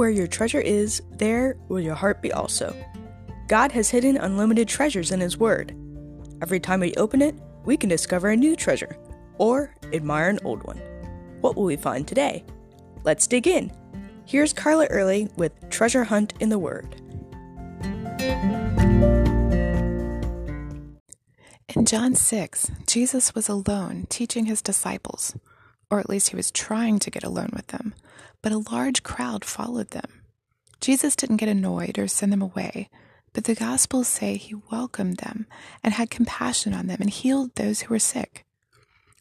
Where your treasure is, there will your heart be also. God has hidden unlimited treasures in His Word. Every time we open it, we can discover a new treasure or admire an old one. What will we find today? Let's dig in. Here's Carla Early with Treasure Hunt in the Word. In John 6, Jesus was alone teaching his disciples, or at least he was trying to get alone with them, but a large crowd followed them. Jesus didn't get annoyed or send them away, but the Gospels say he welcomed them and had compassion on them and healed those who were sick.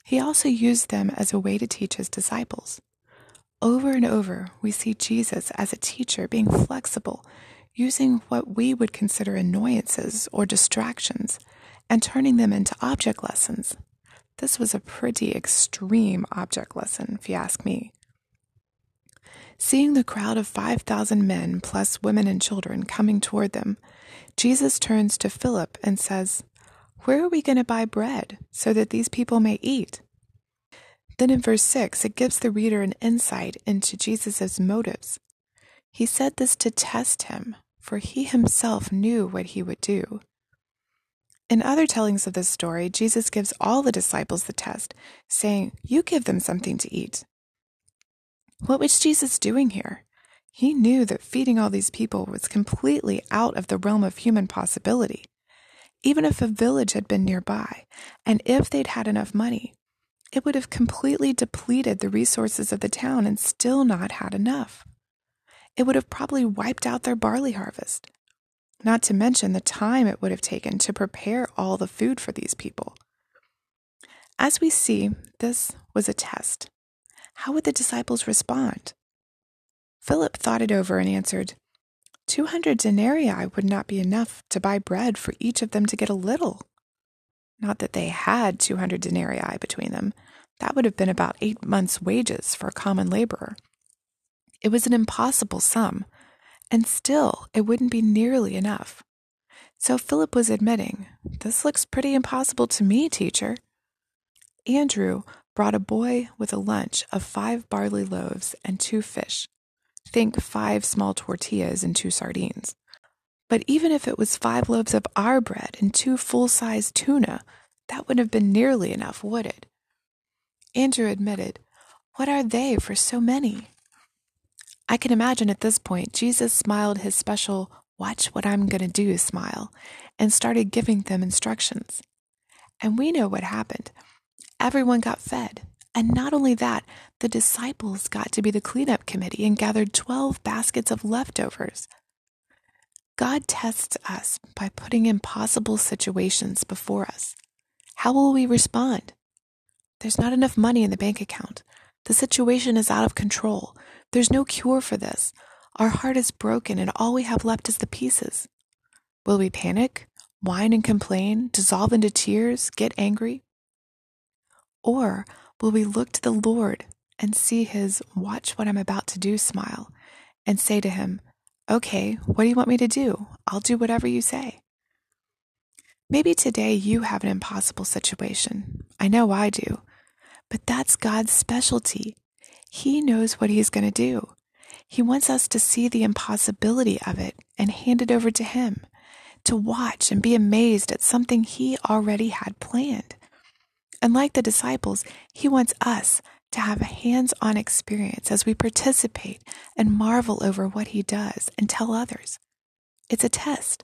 He also used them as a way to teach his disciples. Over and over, we see Jesus as a teacher being flexible, using what we would consider annoyances or distractions and turning them into object lessons. This was a pretty extreme object lesson, if you ask me. Seeing the crowd of 5,000 men plus women and children coming toward them, Jesus turns to Philip and says, Where are we going to buy bread so that these people may eat? Then in verse 6, it gives the reader an insight into Jesus' motives. He said this to test him, for he himself knew what he would do. In other tellings of this story, Jesus gives all the disciples the test, saying, You give them something to eat. What was Jesus doing here? He knew that feeding all these people was completely out of the realm of human possibility. Even if a village had been nearby, and if they'd had enough money, it would have completely depleted the resources of the town and still not had enough. It would have probably wiped out their barley harvest not to mention the time it would have taken to prepare all the food for these people. As we see, this was a test. How would the disciples respond? Philip thought it over and answered, 200 denarii would not be enough to buy bread for each of them to get a little. Not that they had 200 denarii between them. That would have been about eight months' wages for a common laborer. It was an impossible sum, and still, it wouldn't be nearly enough. So Philip was admitting, This looks pretty impossible to me, teacher. Andrew brought a boy with a lunch of five barley loaves and two fish. Think five small tortillas and two sardines. But even if it was five loaves of our bread and two full sized tuna, that wouldn't have been nearly enough, would it? Andrew admitted, What are they for so many? I can imagine at this point, Jesus smiled his special, watch what I'm going to do smile, and started giving them instructions. And we know what happened. Everyone got fed. And not only that, the disciples got to be the cleanup committee and gathered 12 baskets of leftovers. God tests us by putting impossible situations before us. How will we respond? There's not enough money in the bank account. The situation is out of control. There's no cure for this. Our heart is broken, and all we have left is the pieces. Will we panic, whine and complain, dissolve into tears, get angry? Or will we look to the Lord and see his watch what I'm about to do smile and say to him, Okay, what do you want me to do? I'll do whatever you say. Maybe today you have an impossible situation. I know I do. But that's God's specialty. He knows what He's going to do. He wants us to see the impossibility of it and hand it over to Him, to watch and be amazed at something He already had planned. And like the disciples, He wants us to have a hands on experience as we participate and marvel over what He does and tell others. It's a test.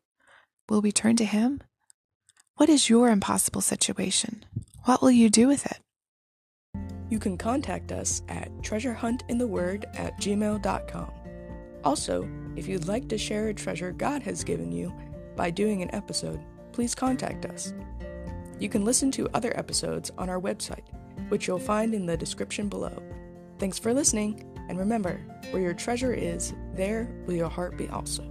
Will we turn to Him? What is your impossible situation? What will you do with it? You can contact us at treasurehuntintheword at gmail.com. Also, if you'd like to share a treasure God has given you by doing an episode, please contact us. You can listen to other episodes on our website, which you'll find in the description below. Thanks for listening, and remember, where your treasure is, there will your heart be also.